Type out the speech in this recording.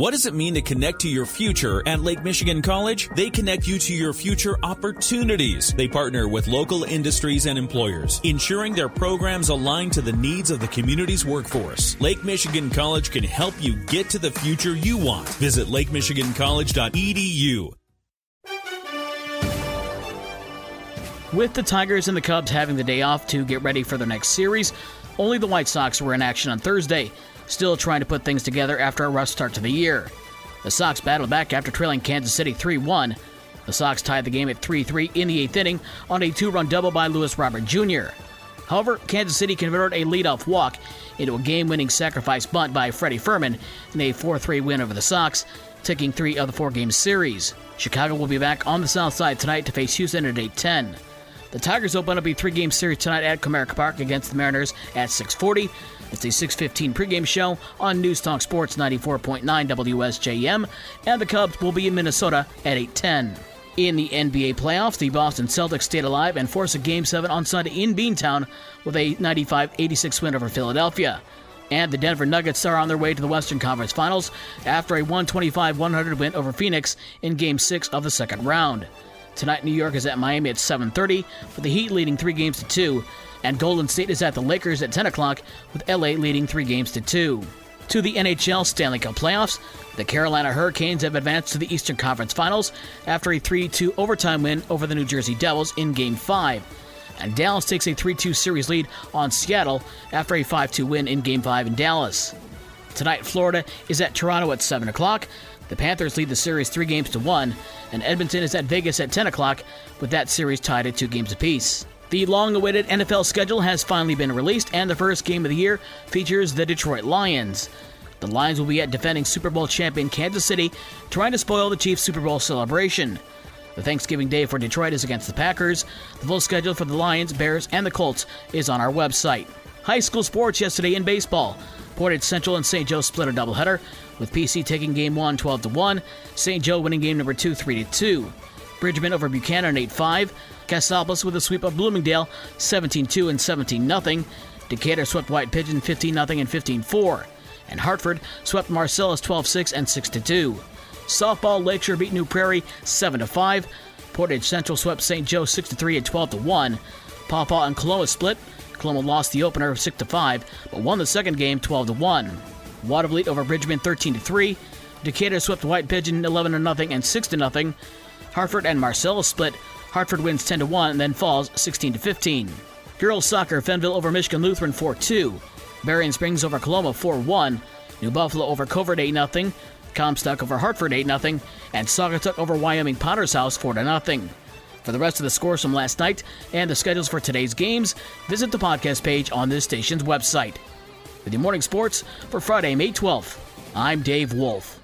What does it mean to connect to your future at Lake Michigan College? They connect you to your future opportunities. They partner with local industries and employers, ensuring their programs align to the needs of the community's workforce. Lake Michigan College can help you get to the future you want. Visit lakemichigancollege.edu. With the Tigers and the Cubs having the day off to get ready for their next series, only the White Sox were in action on Thursday, still trying to put things together after a rough start to the year. The Sox battled back after trailing Kansas City 3 1. The Sox tied the game at 3 3 in the eighth inning on a two run double by Luis Robert Jr. However, Kansas City converted a leadoff walk into a game winning sacrifice bunt by Freddy Fermin in a 4 3 win over the Sox, taking three of the four game series. Chicago will be back on the south side tonight to face Houston at 8 10. The Tigers open up a three-game series tonight at Comerica Park against the Mariners at 6:40. It's a 6:15 pregame show on News Talk Sports 94.9 WSJM, and the Cubs will be in Minnesota at 8:10. In the NBA playoffs, the Boston Celtics stayed alive and forced a Game 7 on Sunday in Beantown with a 95-86 win over Philadelphia. And the Denver Nuggets are on their way to the Western Conference Finals after a 125-100 win over Phoenix in Game 6 of the second round. Tonight, New York is at Miami at 7:30, with the Heat leading three games to two, and Golden State is at the Lakers at 10 o'clock, with LA leading three games to two. To the NHL Stanley Cup playoffs, the Carolina Hurricanes have advanced to the Eastern Conference Finals after a 3-2 overtime win over the New Jersey Devils in Game 5. And Dallas takes a 3-2 series lead on Seattle after a 5-2 win in Game 5 in Dallas. Tonight, Florida is at Toronto at 7 o'clock. The Panthers lead the series three games to one, and Edmonton is at Vegas at 10 o'clock, with that series tied at two games apiece. The long awaited NFL schedule has finally been released, and the first game of the year features the Detroit Lions. The Lions will be at defending Super Bowl champion Kansas City, trying to spoil the Chiefs' Super Bowl celebration. The Thanksgiving Day for Detroit is against the Packers. The full schedule for the Lions, Bears, and the Colts is on our website. High school sports yesterday in baseball. Portage Central and St. Joe split a doubleheader, with PC taking game 1 12 1, St. Joe winning game number 2 3 2. Bridgman over Buchanan 8 5, Casablanca with a sweep of Bloomingdale 17 2 and 17 0. Decatur swept White Pigeon 15 0 and 15 4. And Hartford swept Marcellus 12 6 and 6 2. Softball Lakeshore beat New Prairie 7 5. Portage Central swept St. Joe 6 3 and 12 1. Paw Paw and Coloma split. Coloma lost the opener 6 5, but won the second game 12 1. Watervliet over Bridgman 13 3. Decatur swept White Pigeon 11 0 and 6 0. Hartford and Marcellus split. Hartford wins 10 1 and then falls 16 15. Girls soccer Fenville over Michigan Lutheran 4 2. Berrien Springs over Coloma 4 1. New Buffalo over Covert 8 0. Comstock over Hartford 8 0. And Saugatuck over Wyoming Potter's House 4 0. For the rest of the scores from last night and the schedules for today's games, visit the podcast page on this station's website. With your morning sports for Friday, May 12th, I'm Dave Wolf.